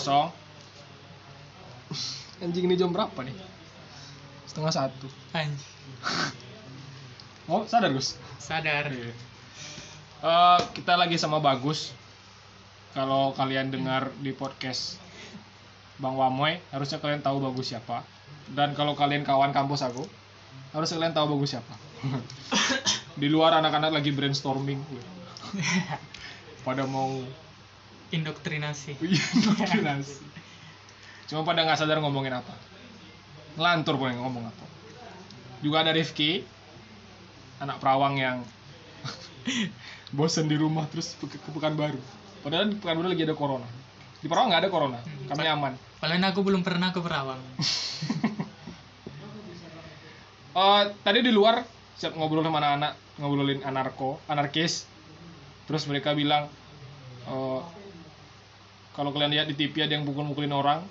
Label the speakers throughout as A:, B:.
A: kosong. Anjing ini jam berapa nih? Setengah satu.
B: Anj-
A: Oh, sadar Gus?
B: sadar.
A: Eh, kita lagi sama Bagus. Kalau kalian dengar di podcast Bang Wamoy, harusnya kalian tahu Bagus siapa. Dan kalau kalian kawan kampus aku, harusnya kalian tahu Bagus siapa. di luar anak-anak lagi brainstorming. Pada mau
B: indoktrinasi
A: indoktrinasi. Cuma pada nggak sadar ngomongin apa. Ngelantur pun ngomong apa. Juga ada Rifki, anak perawang yang bosen di rumah terus ke, ke Pekanbaru. Padahal di Pekanbaru lagi ada corona. Di perawang nggak ada corona, kami aman.
B: Padahal aku belum pernah ke Perawang
A: Eh, tadi di luar siap ngobrol sama anak-anak ngobrolin anarko anarkis terus mereka bilang eh, kalau kalian lihat di TV ada yang pukul-pukulin orang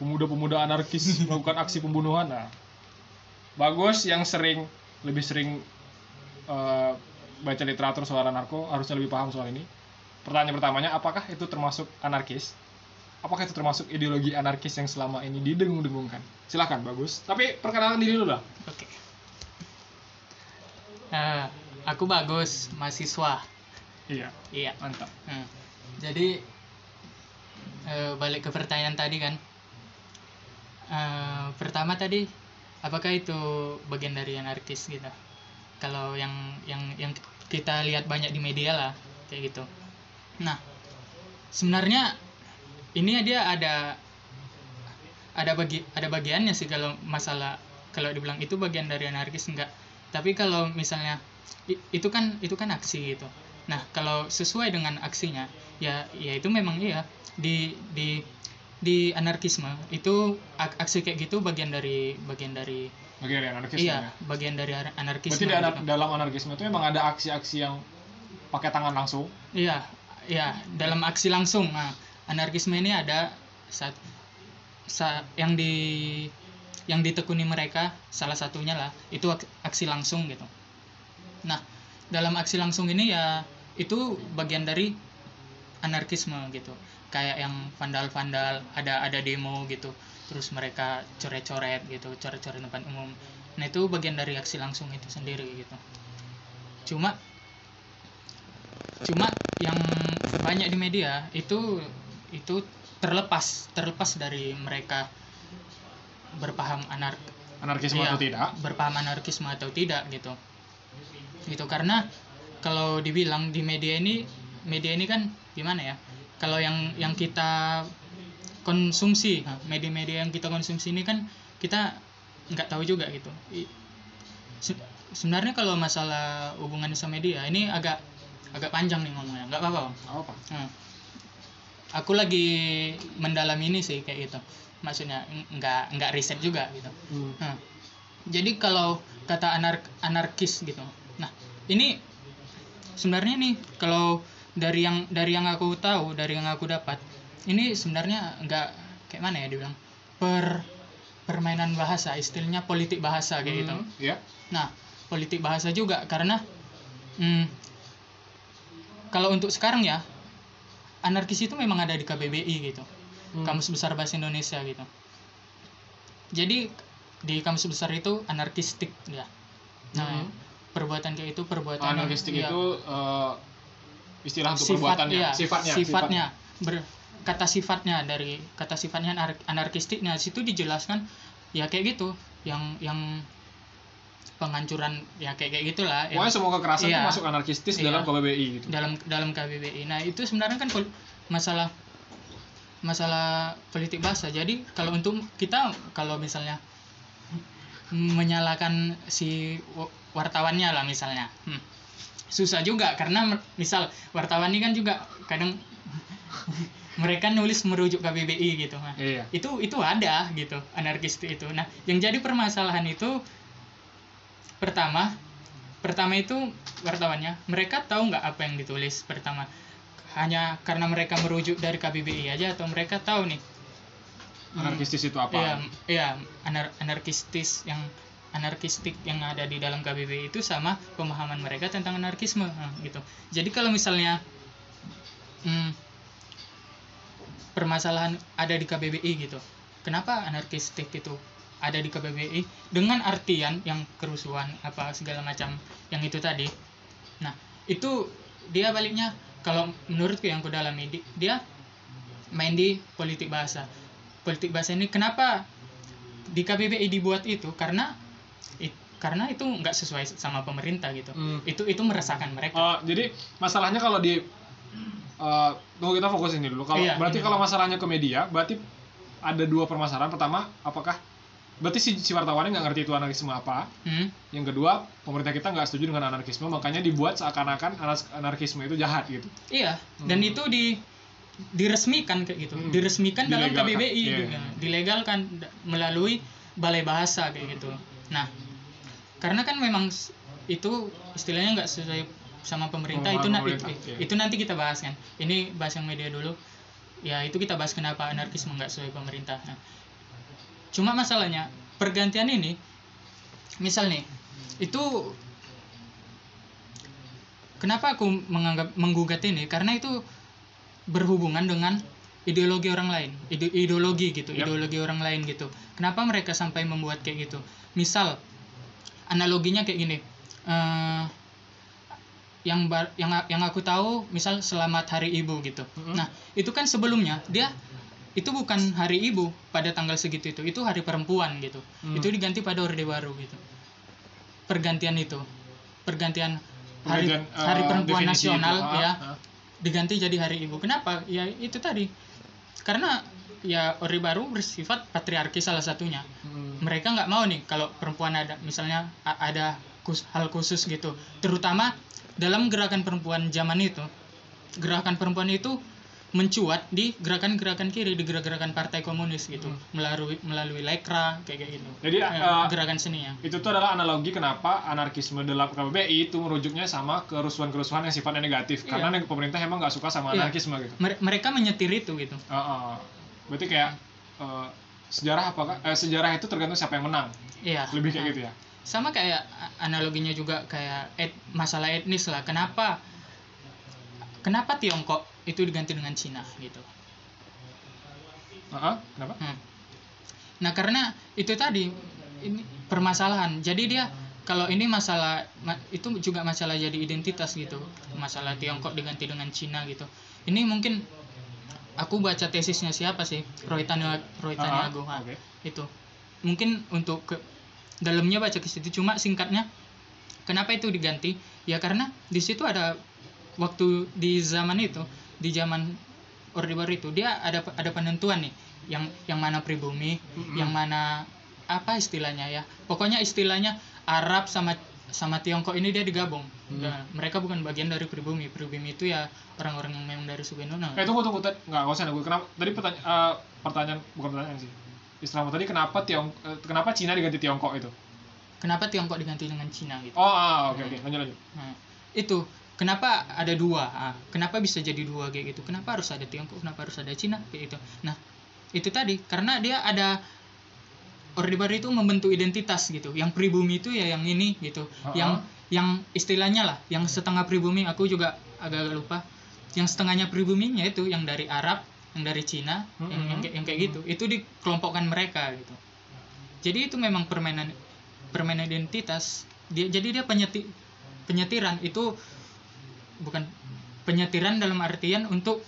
A: pemuda-pemuda anarkis melakukan aksi pembunuhan nah. Bagus yang sering lebih sering eh, baca literatur soal anarko harusnya lebih paham soal ini. Pertanyaan pertamanya apakah itu termasuk anarkis? Apakah itu termasuk ideologi anarkis yang selama ini didengung-dengungkan silahkan bagus. Tapi perkenalan diri dulu lah.
B: Oke. Eh, aku bagus mahasiswa.
A: Iya.
B: Iya.
A: Mantap.
B: Hmm. Jadi eh, balik ke pertanyaan tadi kan. Eh, pertama tadi apakah itu bagian dari anarkis gitu? Kalau yang yang yang kita lihat banyak di media lah kayak gitu. Nah, sebenarnya ini dia ada ada bagi ada bagiannya sih kalau masalah kalau dibilang itu bagian dari anarkis enggak. Tapi kalau misalnya itu kan itu kan aksi gitu. Nah, kalau sesuai dengan aksinya, ya ya itu memang iya di di di anarkisme itu ak- aksi kayak gitu bagian dari bagian dari
A: bagian dari anarkisme
B: iya
A: ya
B: bagian dari ar- anarkisme
A: berarti di anar-
B: gitu.
A: dalam anarkisme itu memang ada aksi-aksi yang pakai tangan langsung
B: Iya, iya dalam aksi langsung. Nah, anarkisme ini ada saat sa, yang di yang ditekuni mereka salah satunya lah itu ak- aksi langsung gitu. Nah, dalam aksi langsung ini ya itu bagian dari anarkisme gitu. Kayak yang vandal-vandal ada ada demo gitu. Terus mereka coret-coret gitu, coret-coret tempat umum. Nah, itu bagian dari aksi langsung itu sendiri gitu. Cuma cuma yang banyak di media itu itu terlepas terlepas dari mereka berpaham anar
A: anarkisme
B: iya,
A: atau tidak
B: berpaham anarkisme atau tidak gitu gitu karena kalau dibilang di media ini media ini kan gimana ya kalau yang yang kita konsumsi media-media yang kita konsumsi ini kan kita nggak tahu juga gitu se- sebenarnya kalau masalah hubungan sama media ini agak agak panjang nih ngomongnya nggak apa-apa
A: apa
B: Hmm. Aku lagi mendalami ini sih kayak gitu. Maksudnya nggak nggak riset juga gitu. Hmm. Jadi kalau kata anar anarkis gitu. Nah, ini sebenarnya nih kalau dari yang dari yang aku tahu, dari yang aku dapat, ini sebenarnya nggak kayak mana ya dibilang per permainan bahasa, istilahnya politik bahasa kayak gitu.
A: Hmm, ya
B: Nah, politik bahasa juga karena hmm, kalau untuk sekarang ya anarkis itu memang ada di KBBI gitu.
A: Hmm.
B: Kamus Besar Bahasa Indonesia gitu. Jadi di kamus besar itu anarkistik ya. Nah,
A: Hmm.
B: perbuatan kayak itu perbuatan yang-
A: anarkistik
B: iya,
A: itu eh, istilah untuk
B: sifat
A: perbuatannya
B: iya,
A: sifatnya
B: sifatnya. ber- kata sifatnya dari kata sifatnya anar- anarkistik nah situ dijelaskan ya kayak gitu. Yang yang penghancuran ya kayak kayak gitulah. Yang
A: pokoknya semua kekerasan itu
B: Iya.
A: masuk anarkistis
B: Iya.
A: dalam KBBI gitu.
B: Dalam dalam KBBI nah itu sebenarnya kan pol- masalah masalah politik bahasa. Jadi kalau untuk kita kalau misalnya menyalahkan si wa- wartawannya lah misalnya. Hmm, susah juga karena misal wartawan ini kan juga kadang mereka nulis merujuk KBBI gitu nah,
A: iya.
B: Itu itu ada gitu anarkis itu. Nah yang jadi permasalahan itu pertama pertama itu wartawannya mereka tahu nggak apa yang ditulis pertama? Hanya karena mereka merujuk dari KBBI aja atau mereka tahu nih?
A: Anarkistis itu apa?
B: Iya, iya anar anarkistis yang anarkistik yang ada di dalam KBBI itu sama pemahaman mereka tentang anarkisme gitu. Jadi kalau misalnya hmm, permasalahan ada di KBBI gitu kenapa anarkistik itu ada di KBBI dengan artian yang kerusuhan apa segala macam yang itu tadi. Nah itu dia baliknya kalau menurutku yang ku dalami di- dia main di politik bahasa. Politik bahasa ini kenapa di KBBI dibuat itu? Karena karena itu nggak sesuai sama pemerintah gitu
A: Hmm.
B: itu itu meresahkan mereka
A: Oh, jadi masalahnya kalau di eh tunggu kita fokus ini dulu. Kalau
B: Iya,
A: berarti
B: ini
A: kalau masalahnya ke media, berarti ada dua permasalahan. Pertama, apakah berarti si, si wartawannya nggak ngerti itu anarkisme apa?
B: Hmm,
A: Yang kedua, pemerintah kita nggak setuju dengan anarkisme, makanya dibuat seakan-akan anar- anarkisme itu jahat gitu.
B: iya dan
A: Hmm.
B: itu di diresmikan kayak gitu
A: Hmm.
B: diresmikan dalam. KBBI
A: Iya.
B: juga dilegalkan melalui balai bahasa kayak gitu nah karena kan memang itu istilahnya nggak sesuai sama pemerintah
A: Sama
B: itu na-
A: pemerintah,
B: itu,
A: iya.
B: itu nanti kita bahas kan. Ini bahas yang media dulu. Ya itu kita bahas kenapa anarkisme nggak sesuai pemerintah. Nah, cuma masalahnya pergantian ini misal nih itu kenapa aku menganggap menggugat ini? Karena itu berhubungan dengan ideologi orang lain ide- ideologi gitu
A: Yap.
B: ideologi orang lain gitu. Kenapa mereka sampai membuat kayak gitu? Misal analoginya kayak gini. Eh yang bar- yang yang aku tahu misal selamat hari ibu gitu.
A: Mhm.
B: nah itu kan sebelumnya dia itu bukan hari ibu pada tanggal segitu itu itu hari perempuan gitu.
A: Hmm.
B: itu diganti pada orde baru gitu. Pergantian itu. Pergantian hari
A: Pergantian, eh,
B: hari perempuan
A: definisi itu.
B: nasional
A: Ah,
B: ya.
A: ah.
B: diganti jadi hari ibu. Kenapa? Ya itu tadi. Karena ya orde baru bersifat patriarki salah satunya
A: Hmm.
B: mereka nggak mau nih kalau perempuan ada misalnya ada kus- hal khusus gitu terutama dalam gerakan perempuan zaman itu gerakan perempuan itu mencuat di gerakan-gerakan kiri di gerakan partai komunis gitu
A: Hmm.
B: melalui melalui lekra kayak kayak gitu
A: Jadi,
B: Eh,
A: eh,
B: gerakan seninya
A: Itu tuh adalah analogi kenapa anarkisme dalam KBBI itu merujuknya sama kerusuhan-kerusuhan yang sifatnya negatif.
B: Iya.
A: Karena pemerintah emang nggak suka sama
B: Iya.
A: anarkisme gitu.
B: Mere- mereka menyetir itu gitu
A: ah, ah. Berarti kayak eh, sejarah apakah eh, sejarah itu tergantung siapa yang menang.
B: iya
A: Lebih kayak
B: Nah,
A: gitu ya.
B: sama kayak analoginya juga kayak et, masalah etnis lah kenapa kenapa Tiongkok itu diganti dengan Cina gitu
A: Ah, ah, kenapa?
B: Hmm. Nah karena itu tadi ini permasalahan. Jadi dia kalau ini masalah ma- itu juga masalah jadi identitas gitu. Masalah Tiongkok diganti dengan Cina gitu. Ini mungkin aku baca tesisnya siapa sih? Roy Roy
A: Ah, ah,
B: Taniago. Ah,
A: oke.
B: Itu. Mungkin untuk ke dalamnya baca ke situ cuma singkatnya kenapa itu diganti? Ya karena di situ ada waktu di zaman itu, di zaman Orde Baru itu dia ada ada penentuan nih yang yang mana pribumi,
A: Mm-mm.
B: yang mana apa istilahnya ya. Pokoknya istilahnya Arab sama sama Tiongkok ini dia digabung.
A: Hmm.
B: Dan mereka bukan bagian dari pribumi. Pribumi itu ya orang-orang yang memang dari suku Nono.
A: Eh tunggu tunggu tadi nggak nggak usah nunggu. Kenapa tadi pertanyaan eh, pertanyaan bukan pertanyaan sih. Istilahmu tadi kenapa Tiong eh, kenapa Cina diganti Tiongkok itu?
B: Kenapa Tiongkok diganti dengan Cina gitu?
A: Oh, ah, oke oke lanjut lanjut.
B: Nah, itu kenapa ada dua? Ah, kenapa bisa jadi dua kayak gitu? Kenapa harus ada Tiongkok? Kenapa harus ada Cina kayak gitu? Nah, itu tadi karena dia ada Orde Baru itu membentuk identitas gitu. Yang pribumi itu ya yang ini gitu.
A: Ha-ha.
B: Yang yang istilahnya lah, yang setengah pribumi aku juga agak lupa. Yang setengahnya pribuminya itu yang dari Arab, yang dari Cina, yang, yang, kayak- yang kayak gitu. Itu dikelompokkan mereka gitu. Jadi itu memang permainan permainan identitas. Dia jadi dia penyeti, penyetiran itu bukan penyetiran dalam artian untuk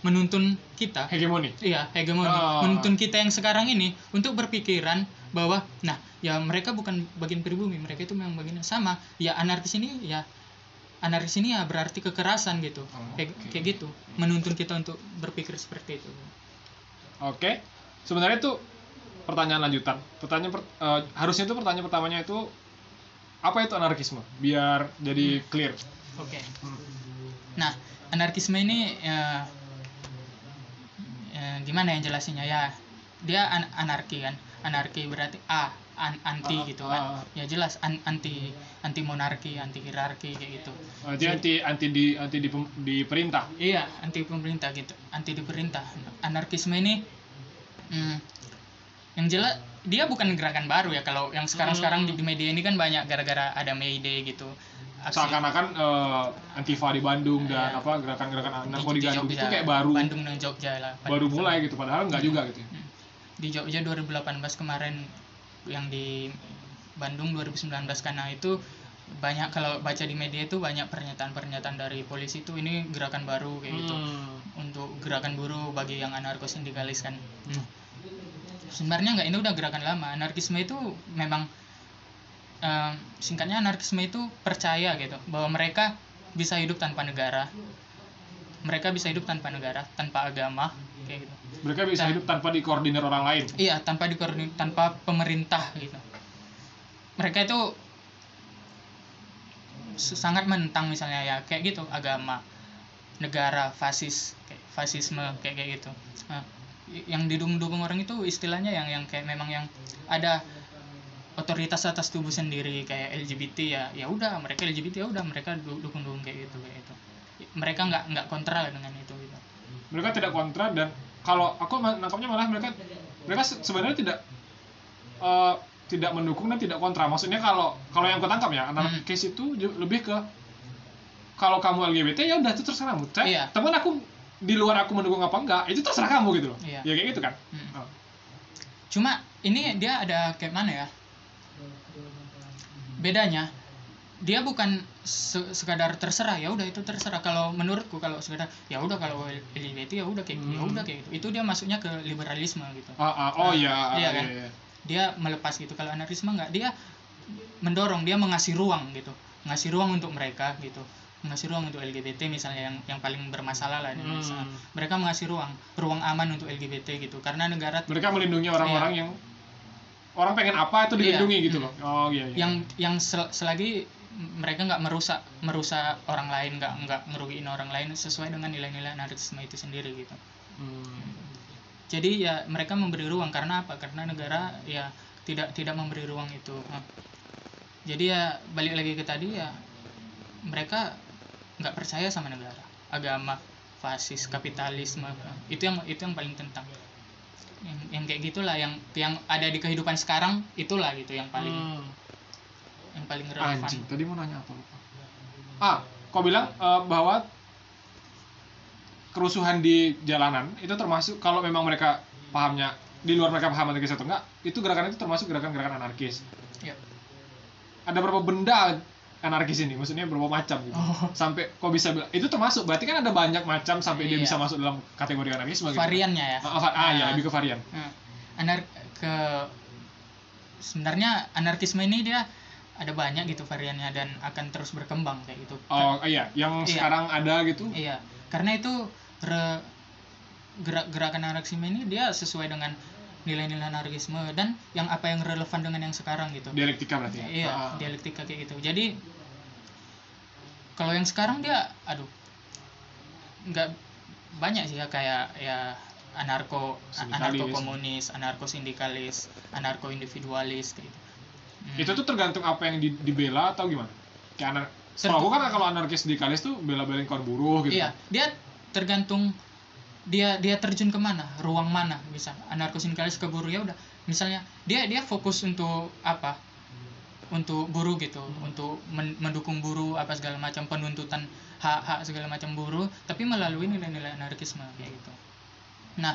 B: menuntun kita
A: Hegemoni.
B: iya hegemoni
A: Ah.
B: menuntun kita yang sekarang ini untuk berpikiran bahwa nah ya mereka bukan bagian pribumi mereka itu memang bagian sama ya anarkis ini ya anarkis ini ya berarti kekerasan gitu
A: Oh,
B: kayak,
A: oke.
B: kayak gitu menuntun kita untuk berpikir seperti itu
A: Oke. Sebenarnya itu pertanyaan lanjutan. Pertanyaan per- eh, harusnya itu pertanyaan pertamanya itu apa itu anarkisme? Biar jadi clear.
B: oke
A: Hmm.
B: Nah, anarkisme ini ya, ya, gimana yang jelasinnya ya? Dia an- anarki kan. Anarki berarti a an- anti
A: Ah,
B: gitu
A: ah,
B: kan.
A: ah.
B: Ya jelas an- anti anti monarki, anti hierarki kayak gitu.
A: Berarti anti anti di anti di, di perintah.
B: Iya, anti pemerintah gitu. Anti diperintah. Anarkisme ini hmm, yang jelas dia bukan gerakan baru ya kalau yang sekarang-sekarang di, di media ini kan banyak gara-gara ada Day gitu.
A: Seakan-akan eh, Antifa di Bandung dan
B: Iya.
A: apa gerakan-gerakan anarko di,
B: di
A: Bandung itu kayak baru
B: Bandung dan Jogja lah
A: baru mulai gitu padahal nggak juga gitu. ya.
B: di Jogja 2018 kemarin yang di Bandung 2019 karena itu banyak kalau baca di media itu banyak pernyataan-pernyataan dari polisi itu ini gerakan baru kayak gitu
A: Hmm.
B: untuk gerakan buruh bagi yang anarko sindikalis kan Hmm. sebenarnya nggak ini udah gerakan lama anarkisme itu memang singkatnya anarkisme itu percaya gitu bahwa mereka bisa hidup tanpa negara mereka bisa hidup tanpa negara tanpa agama kayak gitu
A: Mereka bisa hidup tanpa dikoordinir orang lain.
B: Iya, tanpa dikoordinir tanpa pemerintah gitu. Mereka itu sangat menentang misalnya ya kayak gitu agama, negara, fasis, kayak fasisme kayak kayak gitu. Nah, yang didukung-dukung orang itu istilahnya yang yang kayak memang yang ada otoritas atas tubuh sendiri kayak LGBT ya ya udah mereka LGBT ya udah mereka du- dukung-dukung kayak gitu kayak gitu. Mereka nggak nggak kontra dengan itu gitu.
A: Mereka tidak kontra dan kalau aku nangkapnya malah mereka mereka se- sebenarnya tidak eh, tidak mendukung dan tidak kontra. Maksudnya kalau kalau yang aku tangkap ya
B: Hmm.
A: anarkis itu lebih ke kalau kamu LGBT ya udah itu terserah kamu. Saya-
B: Iya.
A: Teman aku di luar aku mendukung apa enggak itu terserah kamu gitu loh.
B: Iya.
A: Ya kayak gitu kan.
B: Hmm.
A: Oh.
B: Cuma ini dia ada kayak mana ya? Bedanya dia bukan se- sekadar terserah ya udah itu terserah. Kalau menurutku kalau sekadar ya udah kalau LGBT ya udah kayak ya
A: Hmm.
B: udah kayak gitu. Itu dia masuknya ke liberalisme gitu.
A: Ah, ah, oh iya,
B: Iya
A: iya,
B: kan?
A: iya.
B: dia melepas gitu. Kalau anarkisme nggak dia mendorong dia mengasih ruang gitu. Ngasih ruang untuk mereka gitu. Ngasih ruang untuk LGBT misalnya yang yang paling bermasalah lah di
A: Hmm.
B: Mereka mengasih ruang ruang aman untuk LGBT gitu. Karena negara
A: Mereka melindungi orang-orang yang orang pengen apa itu
B: Iya.
A: dilindungi gitu
B: Hmm.
A: loh. Oh iya, iya.
B: yang yang sel- selagi mereka nggak merusak merusak orang lain nggak nggak ngerugiin orang lain sesuai dengan nilai-nilai anarkisme itu sendiri gitu
A: Hmm.
B: jadi ya mereka memberi ruang karena apa karena negara ya tidak tidak memberi ruang itu Nah, jadi ya balik lagi ke tadi ya mereka nggak percaya sama negara agama fasis kapitalisme itu yang itu yang paling tentang yang, yang kayak gitulah yang yang ada di kehidupan sekarang itulah gitu yang paling
A: Hmm.
B: yang paling relevan
A: Anjing, tadi mau nanya apa lupa. Ah, kau bilang eh, bahwa kerusuhan di jalanan itu termasuk kalau memang mereka pahamnya di luar mereka paham anarkis atau enggak, itu gerakan itu termasuk gerakan-gerakan anarkis.
B: Ya.
A: Ada berapa benda anarkis ini? Maksudnya berapa macam gitu.
B: Oh.
A: Sampai kau bisa bilang itu termasuk berarti kan ada banyak macam sampai dia
B: Iya.
A: bisa masuk dalam kategori anarkisme gitu.
B: variannya ya
A: Ah, ah, ah, ya lebih ke varian.
B: Nah, anar ke sebenarnya anarkisme ini dia ada banyak gitu variannya dan akan terus berkembang kayak gitu.
A: Oh iya, yang
B: Iya.
A: sekarang ada gitu.
B: Iya, karena itu re- gerak gerakan anarkisme ini dia sesuai dengan nilai-nilai anarkisme dan yang apa yang relevan dengan yang sekarang gitu.
A: Dialektika berarti ya.
B: Iya,
A: Ah.
B: dialektika kayak gitu. Jadi kalau yang sekarang dia aduh nggak banyak sih ya kayak ya anarko anarko komunis, anarko sindikalis, anarko individualis gitu. Hmm.
A: Itu tuh tergantung apa yang di- dibela atau gimana? Kayak anar Setahu aku kan kalau anarkis sindikalis tuh bela-belain kaum buruh gitu.
B: Iya, dia tergantung dia dia terjun ke mana, ruang mana bisa. Anarko sindikalis ke buruh ya udah. Misalnya dia dia fokus untuk apa? Untuk buruh gitu, untuk men- mendukung buruh apa segala macam penuntutan hak-hak segala macam buruh, tapi melalui nilai-nilai anarkisme kayak gitu. Nah,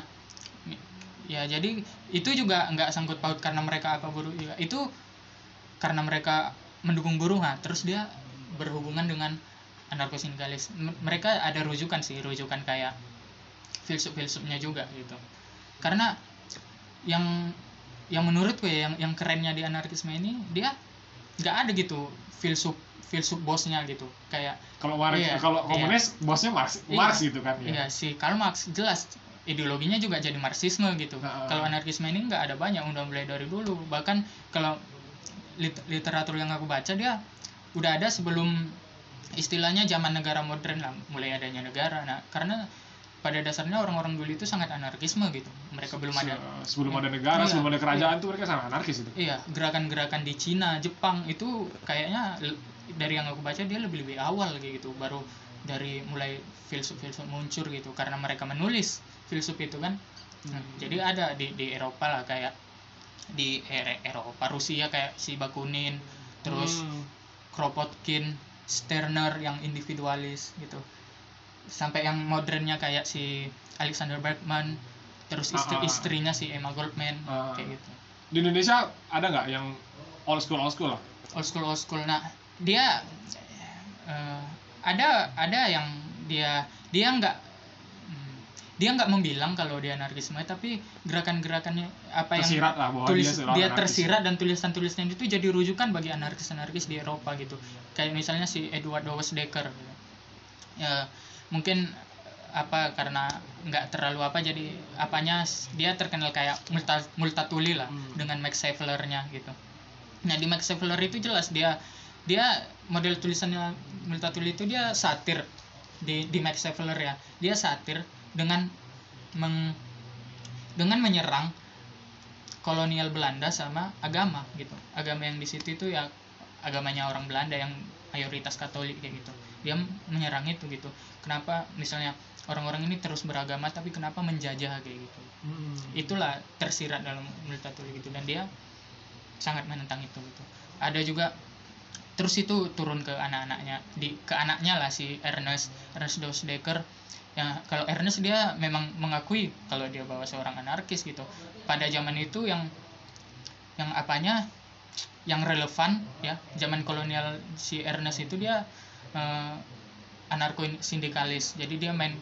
B: ya jadi itu juga nggak sangkut paut karena mereka apa buruh juga. Itu karena mereka mendukung buruh nah, terus dia berhubungan dengan anarko sindikalis M- mereka ada rujukan sih rujukan kayak filsuf-filsufnya juga gitu karena yang yang menurutku ya yang yang kerennya di anarkisme ini dia nggak ada gitu filsuf filsuf bosnya gitu kayak
A: Kalau Marx,
B: Iya,
A: kalau
B: iya.
A: komunis bosnya Marx,
B: Iya.
A: Marx gitu kan.
B: Iya si Karl Marx jelas ideologinya juga jadi Marxisme gitu.
A: Nah,
B: Kalau anarkisme ini nggak ada banyak udah mulai dari dulu. Bahkan kalau lit- literatur yang aku baca dia udah ada sebelum istilahnya zaman negara modern lah mulai adanya negara. Nah karena pada dasarnya orang-orang dulu itu sangat anarkisme gitu. Mereka belum ada
A: Se- sebelum ada negara,
B: Iya,
A: sebelum ada kerajaan tuh mereka sangat anarkis itu.
B: Iya, gerakan-gerakan di Cina, Jepang itu kayaknya dari yang aku baca dia lebih lebih awal gitu, baru dari mulai filsuf-filsuf muncul gitu karena mereka menulis filsuf itu kan. Nah, jadi ada di di Eropa lah kayak di Ere- Eropa Rusia kayak si Bakunin, terus
A: Hmm.
B: Kropotkin Sterner yang individualis gitu sampai yang modernnya kayak si Alexander Bergman terus istri
A: Ah, ah.
B: istrinya si Emma Goldman
A: Ah.
B: kayak gitu
A: Di Indonesia ada nggak yang old school old school lah?
B: old school old school nah dia eh, ada ada yang dia dia nggak hmm, dia nggak membilang kalau dia anarkisme tapi gerakan-gerakannya apa yang
A: Tersirat lah bahwa
B: tulis
A: dia
B: dia
A: anarkis.
B: tersirat dan tulisan-tulisannya itu jadi rujukan bagi anarkis-anarkis di Eropa gitu kayak misalnya si Edward Dawes Dekker gitu. ya mungkin eh, apa karena nggak terlalu apa jadi apanya dia terkenal kayak multa, multatuli lah
A: Hmm.
B: dengan Max Havelaar-nya gitu. Nah di Max Havelaar itu jelas dia dia model tulisannya multatuli itu dia satir di di Max Havelaar ya. Dia satir dengan meng dengan menyerang kolonial Belanda sama agama gitu. Agama yang di situ itu ya agamanya orang Belanda yang mayoritas Katolik kayak gitu. Dia menyerang itu gitu. Kenapa misalnya orang-orang ini terus beragama tapi kenapa menjajah kayak gitu?
A: Hmm.
B: itulah tersirat dalam Multatuli gitu dan dia sangat menentang itu gitu. Ada juga terus itu turun ke anak-anaknya di ke anaknya lah si Ernest Ernest Dawes Dekker ya kalau Ernest dia memang mengakui kalau dia bahwa seorang anarkis gitu. Pada zaman itu yang yang apanya yang relevan ya zaman kolonial si Ernest itu dia eh, anarko sindikalis jadi dia main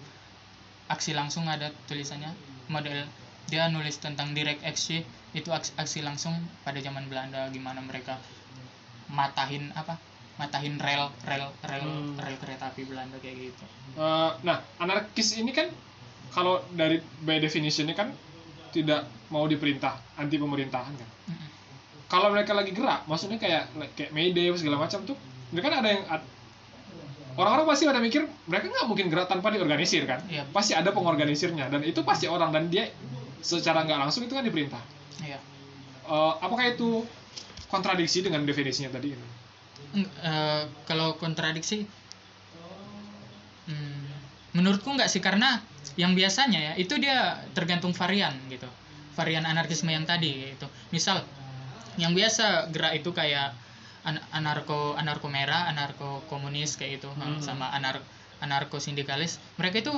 B: aksi langsung ada tulisannya model dia nulis tentang direct action itu aksi, aksi langsung pada zaman Belanda gimana mereka matahin apa matahin rel rel rel
A: Hmm.
B: rel kereta api Belanda kayak gitu
A: Eh, nah, anarkis ini kan kalau dari by definition ini kan tidak mau diperintah, anti pemerintahan kan.
B: Mm-mm.
A: Kalau mereka lagi gerak, maksudnya kayak kayak Mayday segala macam tuh, mereka kan ada yang orang-orang pasti pada mikir mereka nggak mungkin gerak tanpa diorganisir kan.
B: Iya.
A: Pasti ada pengorganisirnya dan itu pasti orang dan dia secara nggak langsung itu kan diperintah.
B: Iya.
A: Eh, apakah itu kontradiksi dengan definisinya tadi?
B: Eng- eh, kalau kontradiksi hmm, menurutku nggak sih karena yang biasanya ya itu dia tergantung varian gitu varian anarkisme yang tadi itu misal yang biasa gerak itu kayak an- anarko anarko merah anarko komunis kayak itu
A: Hmm.
B: sama anar anarko sindikalis. Mereka itu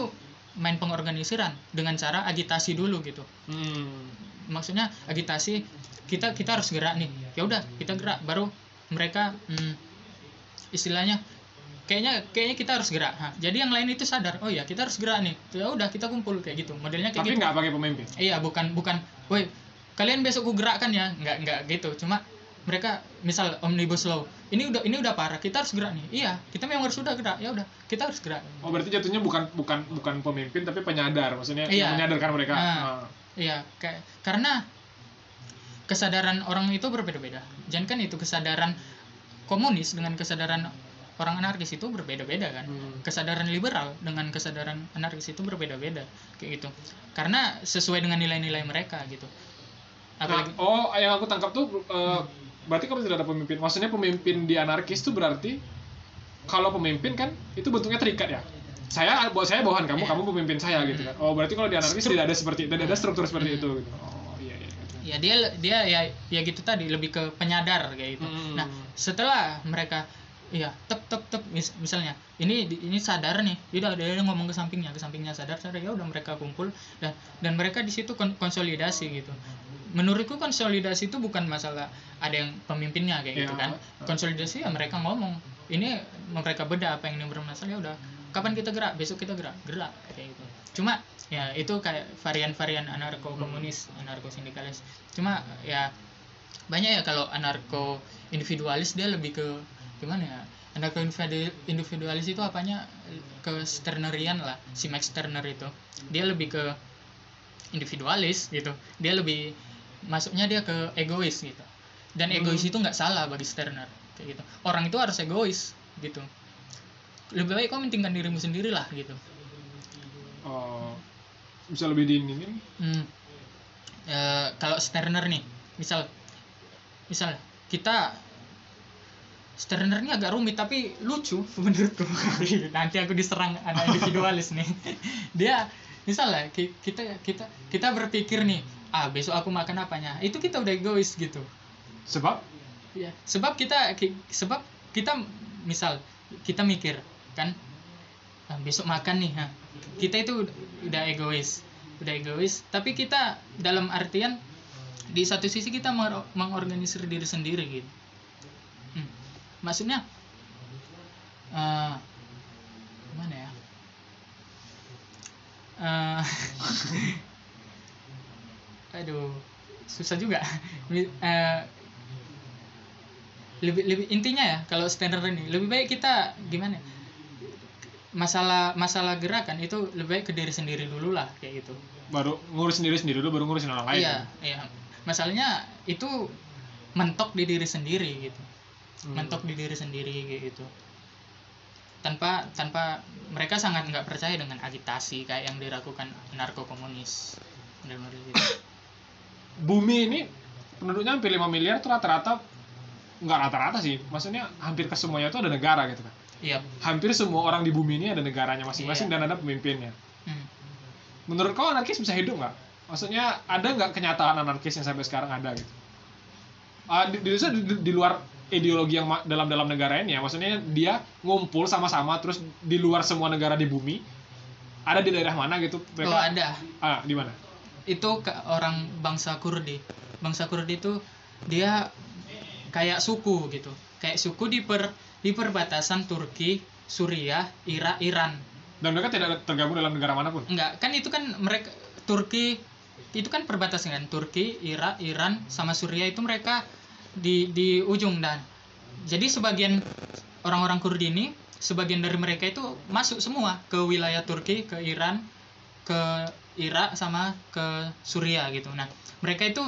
B: main pengorganisiran dengan cara agitasi dulu gitu.
A: Hmm.
B: maksudnya agitasi kita kita harus gerak nih. Ya udah kita gerak baru mereka hmm, istilahnya kayaknya kayaknya kita harus gerak. Hah, jadi yang lain itu sadar oh ya kita harus gerak nih. Ya udah kita kumpul kayak gitu. Modelnya kayak
A: Tapi
B: gitu.
A: nggak pakai pemimpin.
B: iya bukan bukan woi kalian besok ku gerakkan ya nggak nggak gitu cuma mereka misal omnibus law ini udah ini udah parah kita harus gerak nih iya kita memang harus sudah gerak ya udah kita harus gerak
A: Oh berarti jatuhnya bukan bukan bukan pemimpin tapi penyadar, maksudnya
B: Iya.
A: yang menyadarkan mereka.
B: Nah.
A: Ah.
B: Iya, kayak karena kesadaran orang itu berbeda-beda. Jangan kan itu kesadaran komunis dengan kesadaran orang anarkis itu berbeda-beda kan.
A: Hmm.
B: Kesadaran liberal dengan kesadaran anarkis itu berbeda-beda kayak gitu. Karena sesuai dengan nilai-nilai mereka gitu.
A: Nah, oh yang aku tangkap tuh eh, berarti kalau tidak ada pemimpin, maksudnya pemimpin di anarkis tuh berarti kalau pemimpin kan itu bentuknya terikat ya. Saya buat saya bawahan kamu,
B: Iya.
A: kamu pemimpin saya gitu kan. Oh berarti kalau di anarkis
B: Stru-
A: tidak ada seperti tidak ada struktur seperti
B: Hmm.
A: itu gitu. Oh iya iya.
B: ya dia dia ya ya gitu tadi lebih ke penyadar kayak gitu.
A: Hmm.
B: Nah, setelah mereka iya tep tep tep mis- misalnya ini ini sadar nih udah dia ngomong ke sampingnya ke sampingnya sadar sadar ya udah mereka kumpul dan dan mereka di situ kon- konsolidasi gitu menurutku konsolidasi itu bukan masalah ada yang pemimpinnya kayak gitu
A: Iya.
B: kan. Konsolidasi ya mereka ngomong ini mereka beda apa yang ini bermasalah ya udah. Kapan kita gerak? Besok kita gerak. Gerak kayak gitu. Cuma ya itu kayak varian-varian anarko komunis anarko sindikalis. Cuma ya banyak ya kalau anarko individualis dia lebih ke gimana ya anarko individu- individualis itu apanya? Ke Sternerian lah si Max Turner itu. Dia lebih ke individualis gitu. Dia lebih masuknya dia ke egois gitu dan
A: Hmm.
B: egois itu nggak salah bagi Sterner kayak gitu orang itu harus egois gitu lebih baik kau mentingkan dirimu sendiri lah gitu
A: Oh bisa lebih dini nih.
B: Hmm. Eh, kalau Sterner nih, misal, misal kita Sterner ini agak rumit tapi lucu menurutku. Nanti aku diserang anak individualis nih. Dia, misalnya ki- kita kita kita berpikir nih, ah besok aku makan apanya? Itu kita udah egois gitu.
A: Sebab
B: Ya, sebab kita ki- sebab kita misal kita mikir kan "Ah, besok makan nih ha. kita itu udah egois udah egois tapi kita dalam artian di satu sisi kita mengor- mengorganisir diri sendiri gitu Hmm. maksudnya eh gimana ya Eh, aduh susah juga eh, lebih lebih intinya ya kalau standar ini lebih baik kita gimana ya? masalah masalah gerakan itu lebih baik ke diri sendiri dulu lah kayak gitu
A: baru ngurus sendiri sendiri dulu baru ngurusin orang lain
B: iya iya masalahnya itu mentok di diri sendiri gitu
A: Hmm.
B: mentok di diri sendiri kayak gitu tanpa tanpa mereka sangat nggak percaya dengan agitasi kayak yang dilakukan narko komunis benar-benar gitu.
A: Bumi ini penduduknya hampir 5 miliar tuh rata-rata nggak rata-rata sih. Maksudnya hampir ke semuanya itu ada negara gitu kan.
B: Iya.
A: Hampir semua orang di bumi ini ada negaranya masing-masing
B: Iya.
A: dan ada pemimpinnya.
B: Hmm.
A: menurut kau anarkis bisa hidup nggak? Maksudnya ada nggak kenyataan anarkis yang sampai sekarang ada gitu? Ah, di, di, di, di luar ideologi yang dalam dalam negara ini ya. Maksudnya dia ngumpul sama-sama terus di luar semua negara di bumi ada di daerah mana gitu?
B: Oh
A: mereka
B: ada.
A: Ah di mana
B: itu ke orang bangsa Kurdi. Bangsa Kurdi itu dia kayak suku gitu. Kayak suku di per di perbatasan Turki Suriah Irak Iran.
A: Dan mereka tidak tergabung dalam negara mana pun?
B: Enggak kan itu kan mereka Turki itu kan perbatasan kan? Turki Irak Iran sama Suriah itu mereka di di ujung dan. Jadi sebagian orang-orang Kurdi ini sebagian dari mereka itu masuk semua ke wilayah Turki ke Iran ke Irak sama ke Suriah gitu. Nah mereka itu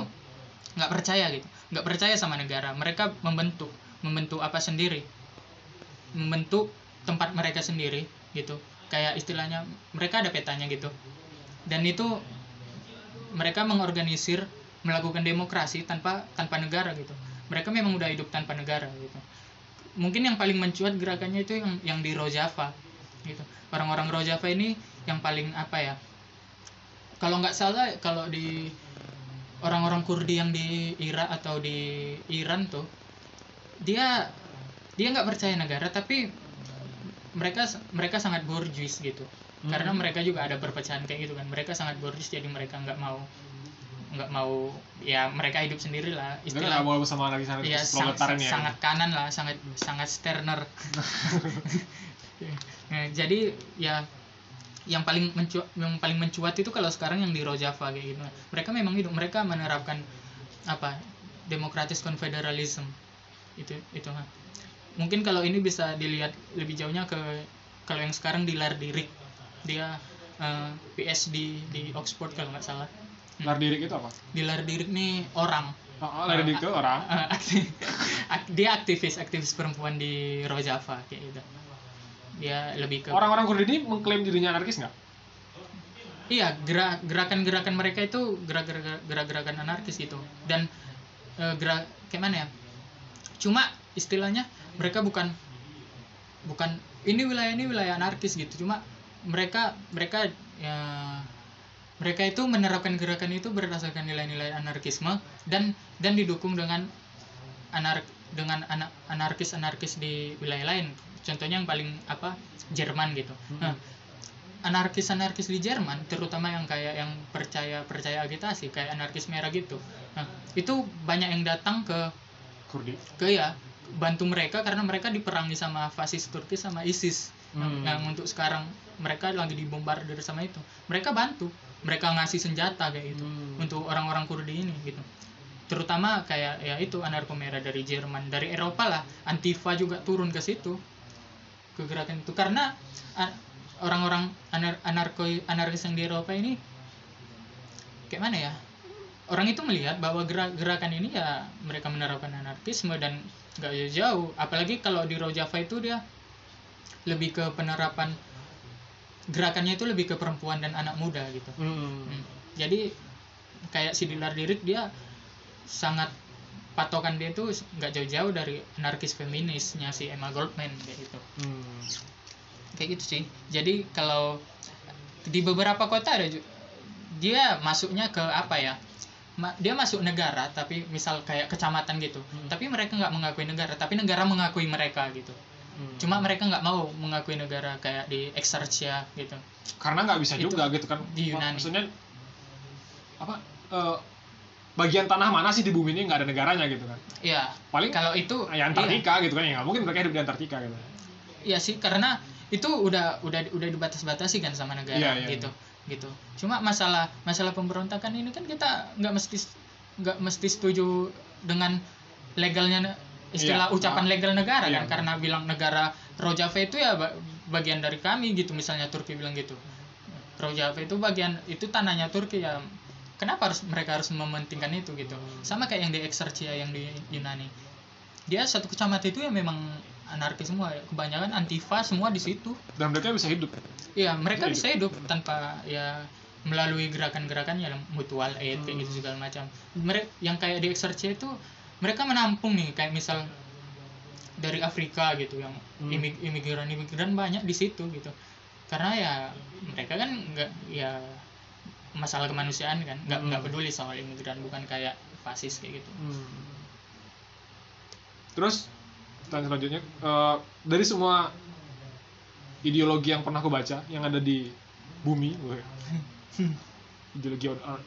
B: nggak percaya gitu. Nggak percaya sama negara. Mereka membentuk membentuk apa sendiri? Membentuk tempat mereka sendiri gitu. Kayak istilahnya mereka ada petanya gitu. Dan itu mereka mengorganisir melakukan demokrasi tanpa tanpa negara gitu. Mereka memang udah hidup tanpa negara gitu. Mungkin yang paling mencuat gerakannya itu yang yang di Rojava gitu. Orang-orang Rojava ini yang paling apa ya kalau nggak salah kalau di orang-orang Kurdi yang di Irak atau di Iran tuh dia dia nggak percaya negara tapi mereka mereka sangat borjuis gitu. Karena
A: Hmm.
B: mereka juga ada perpecahan kayak gitu kan. Mereka sangat borjuis jadi mereka nggak mau nggak mau ya mereka hidup sendiri lah istilah.
A: nggak mau bersama lagi sana
B: ya sang-
A: proletarian
B: sang-
A: ya.
B: sangat kanan lah sangat sangat sterner. Nah, jadi ya yang paling mencuat yang paling mencuat itu kalau sekarang yang di Rojava kayak gitu. Mereka memang hidup mereka menerapkan apa demokratis konfederalisme. Itu itu ha. mungkin kalau ini bisa dilihat lebih jauhnya ke kalau yang sekarang di Lardirik dia eh, PhD di Oxford kalau nggak salah.
A: Lar diri itu apa?
B: Di Lardirik nih orang.
A: Oh, oh, lar diri itu orang?
B: Eh, akti- ak- dia aktivis aktivis perempuan di Rojava kayak gitu dia lebih ke
A: orang-orang Kurdi ini mengklaim dirinya anarkis nggak?
B: Iya gerak gerakan-gerakan mereka itu gerak gerak-gerakan anarkis gitu dan eh, gerak kayak mana ya? Cuma istilahnya mereka bukan bukan ini wilayah ini wilayah anarkis gitu. Cuma mereka mereka ya mereka itu menerapkan gerakan itu berdasarkan nilai-nilai anarkisme dan dan didukung dengan anar dengan ana- anarkis-anarkis di wilayah lain. Contohnya yang paling apa Jerman gitu. Nah anarkis-anarkis di Jerman terutama yang kayak yang percaya percaya agitasi kayak anarkis merah gitu. Nah itu banyak yang datang ke
A: Kurdi.
B: Ke ya bantu mereka karena mereka diperangi sama fasis Turki sama ISIS.
A: Hmm.
B: yang untuk sekarang mereka lagi dibombardir sama itu. Mereka bantu mereka ngasih senjata kayak gitu
A: Hmm.
B: untuk orang-orang Kurdi ini gitu terutama kayak ya itu anarko merah dari Jerman dari Eropa lah. Antifa juga turun ke situ ke gerakan itu. Karena orang-orang anar anarko anarkis yang di Eropa ini kayak mana ya? Orang itu melihat bahwa gerak gerakan ini ya mereka menerapkan anarkisme dan nggak jauh-jauh. Apalagi kalau di Rojava itu dia lebih ke penerapan gerakannya itu lebih ke perempuan dan anak muda gitu.
A: Hmm.
B: Hmm. Jadi kayak si Dilar Dirik dia sangat patokan dia tuh nggak jauh-jauh dari anarkis feminisnya si Emma Goldman kayak gitu.
A: Hmm.
B: Kayak gitu sih. Jadi kalau di beberapa kota ada dia masuknya ke apa ya? Ma- dia masuk negara tapi misal kayak kecamatan gitu.
A: Hmm.
B: Tapi mereka nggak mengakui negara, tapi negara mengakui mereka gitu.
A: Hmm.
B: cuma mereka nggak mau mengakui negara kayak di Exarchia gitu
A: karena nggak bisa
B: Itu
A: juga gitu kan
B: di Yunani.
A: maksudnya apa eh, bagian tanah mana sih di bumi ini? Nggak ada negaranya gitu kan.
B: Ya
A: paling
B: kalau itu
A: ya Antartika gitu kan ya nggak mungkin mereka hidup di Antartika gitu.
B: Iya sih karena itu udah udah udah dibatas-batasi kan sama negara
A: Iya, iya,
B: gitu gitu. Cuma masalah masalah pemberontakan ini kan kita nggak mesti nggak mesti setuju dengan legalnya istilah
A: Iya,
B: ucapan
A: nah,
B: legal negara
A: iya.
B: kan karena bilang negara Rojava itu ya ba- bagian dari kami gitu misalnya Turki bilang gitu. Rojava itu bagian itu tanahnya Turki ya kenapa harus mereka harus mementingkan itu gitu sama kayak yang di Exarchia yang di Yunani dia satu kecamatan itu ya memang anarkis semua kebanyakan antifa semua di situ
A: dan mereka bisa hidup
B: Iya, mereka
A: Bisa
B: bisa hidup tanpa ya melalui gerakan-gerakan yang mutual aid kayak
A: Hmm.
B: gitu segala macam. Mereka yang kayak di Exarchia itu mereka menampung nih kayak misal dari Afrika gitu yang
A: Hmm.
B: imig- imigran-imigran banyak di situ gitu. Karena ya mereka kan nggak ya masalah kemanusiaan kan nggak nggak
A: Hmm.
B: peduli soal imigran bukan kayak fasis kayak gitu.
A: terus pertanyaan selanjutnya eh, dari semua ideologi yang pernah aku baca yang ada di bumi ideologi on earth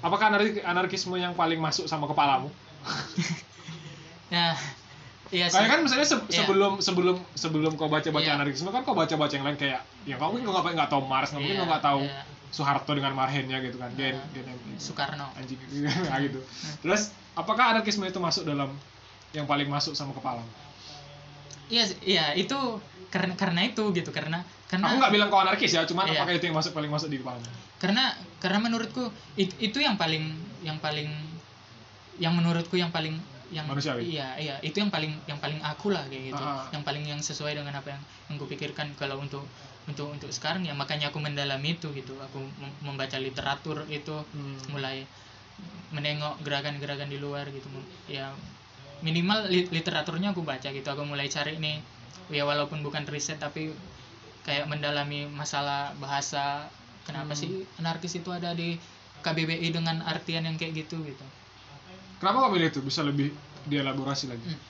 A: apakah anarki- anarkisme yang paling masuk sama kepalamu
B: Nah, iya sih.
A: Kayak kan misalnya se-
B: Iya.
A: sebelum sebelum sebelum kau baca baca
B: Iya.
A: anarkisme kan kau baca baca yang lain kayak ya kau mungkin kau nggak nggak tahu Mars nggak mungkin
B: Iya,
A: kau nggak tahu
B: iya.
A: Soeharto dengan Marhennya gitu kan gen
B: Iya.
A: gen MI.
B: Soekarno.
A: anjing nah, gitu terus apakah anarkisme itu masuk dalam yang paling masuk sama kepala
B: Iya, iya itu karena karena itu gitu karena karena
A: aku nggak bilang kau anarkis ya cuman
B: Iya.
A: apakah itu yang masuk paling masuk di kepala
B: karena karena menurutku it- itu yang paling yang paling yang menurutku yang paling yang
A: Manusiawi.
B: iya iya itu yang paling yang paling aku lah kayak gitu yang paling yang sesuai dengan apa yang yang kupikirkan kalau untuk untuk untuk sekarang ya. Makanya aku mendalami itu gitu. Aku mem- membaca literatur itu
A: Hmm.
B: mulai menengok gerakan-gerakan di luar gitu ya minimal li- literaturnya aku baca gitu. Aku mulai cari nih ya walaupun bukan riset tapi kayak mendalami masalah bahasa kenapa
A: Hmm.
B: sih anarkis itu ada di KBBI dengan artian yang kayak gitu gitu.
A: Kenapa kau pilih itu? Bisa lebih dielaborasi lagi.
B: Hmm.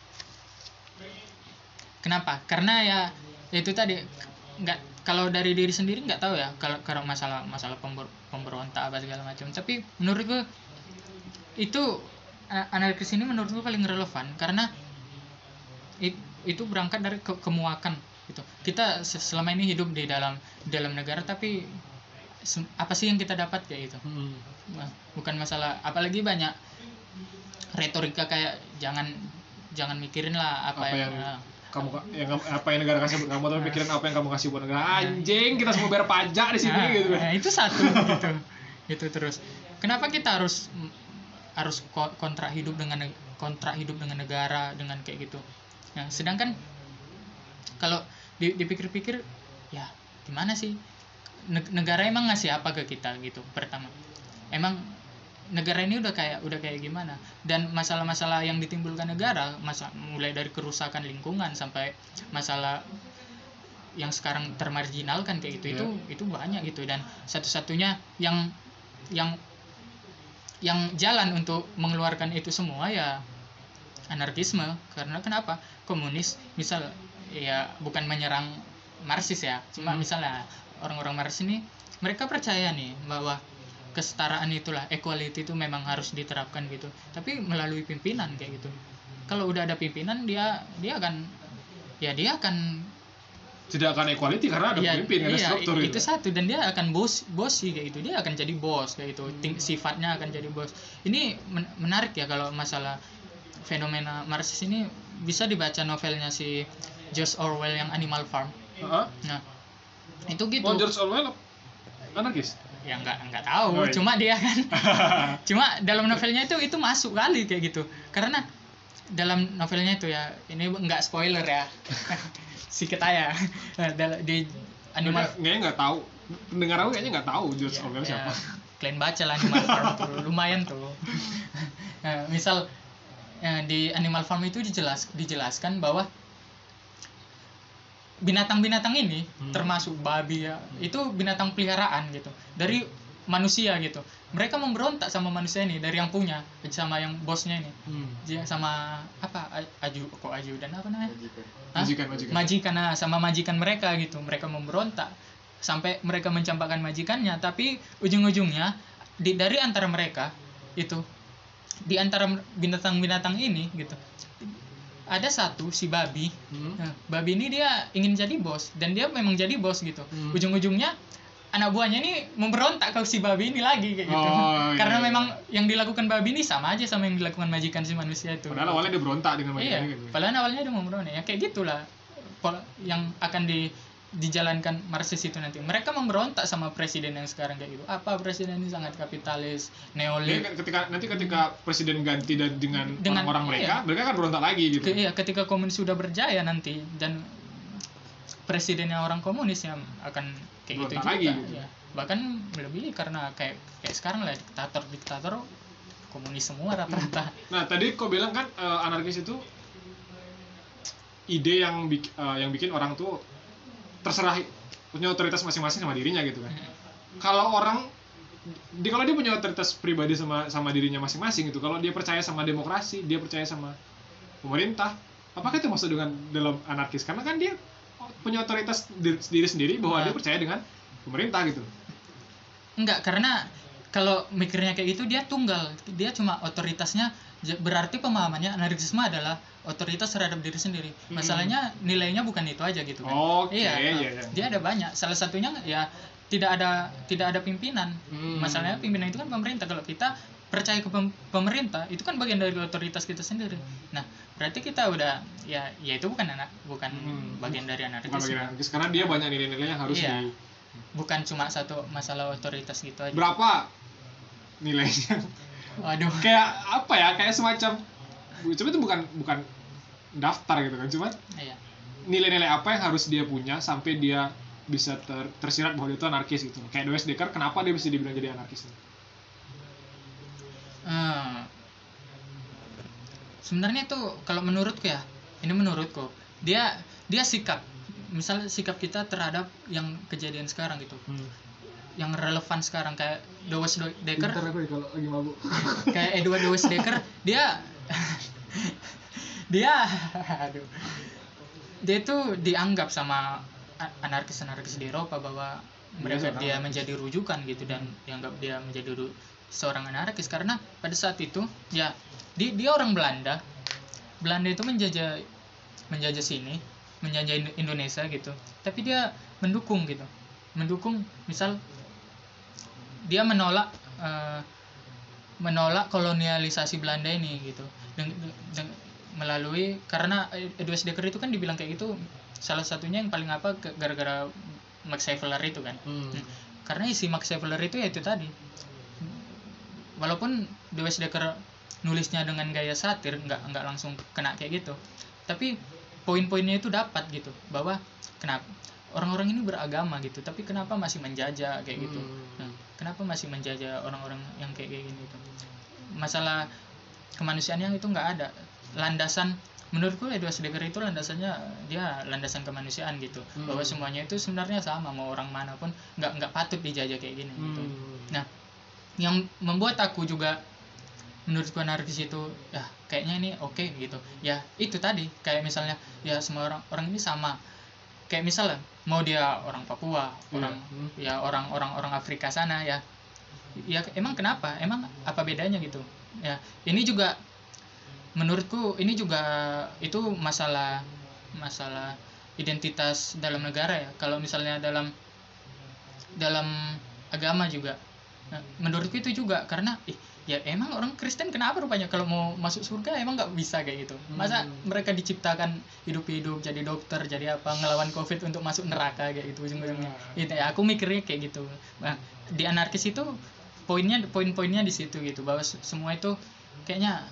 B: kenapa? Karena ya ya itu tadi nggak kalau dari diri sendiri nggak tahu ya kalau kalau masalah masalah pember, pemberontak apa segala macam. Tapi menurutku itu a- anarkis ini menurutku paling relevan karena it- itu berangkat dari ke- kemuakan gitu. Kita se- selama ini hidup di dalam dalam negara tapi sem- apa sih yang kita dapat kayak gitu?
A: Hmm.
B: Nah, bukan masalah apalagi banyak retorika kayak jangan jangan mikirin lah apa,
A: Apa
B: yang,
A: yang- kamu yang apa yang negara kasih buat kamu tapi pikirin apa yang kamu kasih buat negara. Anjing kita semua bayar pajak di sini
B: nah,
A: gitu. kan
B: nah, itu satu gitu. Itu terus. Kenapa kita harus harus ko- kontrak hidup dengan kontrak hidup dengan negara dengan kayak gitu? Nah sedangkan kalau di- dipikir-pikir ya gimana sih? Neg- negara emang ngasih apa ke kita gitu pertama? Emang negara ini udah kayak udah kayak gimana? Dan masalah-masalah yang ditimbulkan negara masa mulai dari kerusakan lingkungan sampai masalah yang sekarang termarginalkan kayak gitu itu itu banyak gitu. Dan satu-satunya yang yang yang jalan untuk mengeluarkan itu semua ya anarkisme. Karena kenapa? Komunis misal ya bukan menyerang marxis ya. Cuma
A: Hmm.
B: misalnya orang-orang marxis ini mereka percaya nih bahwa kesetaraan itulah equality itu memang harus diterapkan gitu. Tapi melalui pimpinan kayak gitu. Kalau udah ada pimpinan dia dia akan ya dia akan
A: tidak akan equality karena ada
B: Iya,
A: pemimpin ada
B: iya,
A: struktur
B: i-
A: gitu.
B: itu satu. Dan dia akan bos bosi kayak gitu. Dia akan jadi bos kayak gitu.
A: Hmm.
B: Ting- sifatnya akan jadi bos. Ini men- menarik ya kalau masalah fenomena Marxis ini. Bisa dibaca novelnya si George Orwell yang Animal Farm.
A: Heeh.
B: nah itu gitu.
A: Oh, George Orwell anarkis
B: ya nggak nggak tahu.
A: Oh, iya.
B: cuma dia kan. Cuma dalam novelnya itu itu masuk kali kayak gitu. Karena dalam novelnya itu ya ini nggak spoiler ya. Sedikit aja. Di Animal
A: kayaknya nggak tahu. Pendengar aku kayaknya nggak tahu George
B: Ya,
A: Orwell
B: ya,
A: siapa.
B: Kalian baca lah Animal Farm tuh. Lumayan tuh. Nah, misal ya, di Animal Farm itu dijelas dijelaskan bahwa binatang-binatang ini
A: Hmm.
B: termasuk babi ya itu binatang peliharaan gitu dari manusia gitu mereka memberontak sama manusia ini dari yang punya sama yang bosnya ini
A: Hmm.
B: dia sama apa aju kok aju dan apa namanya Hah?
A: Majikan, majikan.
B: majikan nah, sama majikan mereka gitu mereka memberontak sampai mereka mencampakkan majikannya tapi ujung-ujungnya di dari antara mereka itu di antara binatang-binatang ini gitu ada satu si babi
A: Hmm.
B: Nah, babi ini dia ingin jadi bos dan dia memang jadi bos gitu
A: Hmm.
B: ujung-ujungnya anak buahnya ini memberontak ke si babi ini lagi kayak gitu
A: Oh, iya,
B: karena
A: iya.
B: memang yang dilakukan babi ini sama aja sama yang dilakukan majikan si manusia itu
A: Padahal awalnya dia berontak dengan
B: iya
A: majikannya gitu.
B: padahal awalnya dia mau memberontak ya kayak gitulah pola yang akan di dijalankan Marxis itu nanti mereka memberontak sama presiden yang sekarang kayak gitu apa presiden ini sangat kapitalis neolib
A: ketika nanti ketika presiden ganti dan dengan,
B: Dengan-
A: orang-orang mereka,
B: iya.
A: mereka kan berontak lagi gitu.
B: Ke- iya ketika komunis sudah berjaya nanti dan presidennya orang komunis yang akan kayak gitu
A: Berontak
B: juga
A: lagi gitu.
B: ya. bahkan lebih karena kayak kayak sekarang lah diktator diktator komunis semua rata-rata
A: Nah, tadi kau bilang kan eh, anarkis itu ide yang eh, yang bikin orang tuh terserah punya otoritas masing-masing sama dirinya gitu kan. Kalau orang di kalau dia punya otoritas pribadi sama sama dirinya masing-masing gitu, kalau dia percaya sama demokrasi, dia percaya sama pemerintah, apakah itu masuk dengan dalam anarkis? Karena kan dia punya otoritas diri, diri sendiri bahwa
B: Nah.
A: dia percaya dengan pemerintah gitu.
B: enggak karena kalau mikirnya kayak gitu dia tunggal dia cuma otoritasnya berarti pemahamannya anarkisme adalah otoritas terhadap diri sendiri.
A: Hmm.
B: masalahnya nilainya bukan itu aja gitu kan.
A: Oke,
B: iya, nah,
A: iya.
B: dia ada banyak. Salah satunya ya tidak ada tidak ada pimpinan.
A: Hmm.
B: masalahnya pimpinan itu kan pemerintah. Kalau kita percaya ke pem- pemerintah itu kan bagian dari otoritas kita sendiri. Nah berarti kita udah ya ya itu bukan anak bukan
A: Hmm.
B: bagian dari
A: Bukan
B: anarkisme.
A: bagian anarkis karena dia banyak nilai-nilai yang harus
B: Iya.
A: di
B: bukan cuma satu masalah otoritas gitu aja.
A: Berapa nilainya
B: waduh.
A: Kayak apa ya? Kayak semacam cuma itu bukan bukan daftar gitu kan. Cuma
B: iya.
A: nilai-nilai apa yang harus dia punya sampai dia bisa ter- tersirat bahwa dia itu anarkis gitu. Kayak Does Decker kenapa dia bisa dibilang jadi anarkis
B: Hmm. Sebenarnya itu kalau menurutku ya, ini menurutku dia dia sikap, misal sikap kita terhadap yang kejadian sekarang gitu,
A: hmm.
B: Yang relevan sekarang kayak Dewes Decker,
A: aku kalau lagi mabuk.
B: Kayak Edward Dewes Decker, dia dia aduh. Dia itu dianggap sama anarkis-anarkis di Eropa bahwa mereka
A: Biasa,
B: dia
A: anarkis.
B: menjadi rujukan gitu dan dianggap dia menjadi ru- seorang anarkis. Karena pada saat itu ya dia, dia orang Belanda. Belanda itu menjajah menjajah sini menjajah Indo- Indonesia gitu. Tapi dia mendukung gitu. Mendukung misal dia menolak eh, menolak kolonialisasi Belanda ini gitu. Deng- deng- melalui karena Edward Decker itu kan dibilang kayak gitu salah satunya yang paling apa gara-gara Max Havelaar itu kan.
A: Hmm.
B: karena isi Max Havelaar itu ya itu tadi. Walaupun Dewes Decker nulisnya dengan gaya satir nggak nggak langsung kena kayak gitu tapi poin-poinnya itu dapat gitu bahwa kenapa orang-orang ini beragama gitu tapi kenapa masih menjajah kayak gitu?
A: Hmm.
B: Nah, kenapa masih menjajah orang-orang yang kayak kayak gini itu? Masalah kemanusiaannya itu nggak ada. Landasan menurutku Edward Decker itu landasannya dia landasan kemanusiaan gitu.
A: Hmm.
B: bahwa semuanya itu sebenarnya sama mau orang mana pun nggak nggak patut dijajah kayak gini gitu.
A: Hmm.
B: nah yang membuat aku juga menurutku anarkis itu ya kayaknya ini oke gitu. Ya itu tadi. Kayak misalnya ya semua orang orang ini sama kayak misalnya mau dia orang Papua
A: Iya.
B: orang
A: Hmm.
B: ya orang orang orang Afrika sana ya ya emang kenapa emang apa bedanya gitu ya ini juga menurutku ini juga itu masalah masalah identitas dalam negara ya kalau misalnya dalam dalam agama juga Nah, menurutku itu juga karena ih, ya emang orang Kristen kenapa rupanya? Kalau mau masuk surga emang nggak bisa kayak gitu. Masa
A: Hmm.
B: mereka diciptakan hidup-hidup jadi dokter jadi apa ngelawan covid untuk masuk neraka kayak gitu ujung-ujungnya. Itu ya aku mikirnya kayak gitu. Nah di anarkis itu poinnya poin-poinnya di situ gitu bahwa se- semua itu kayaknya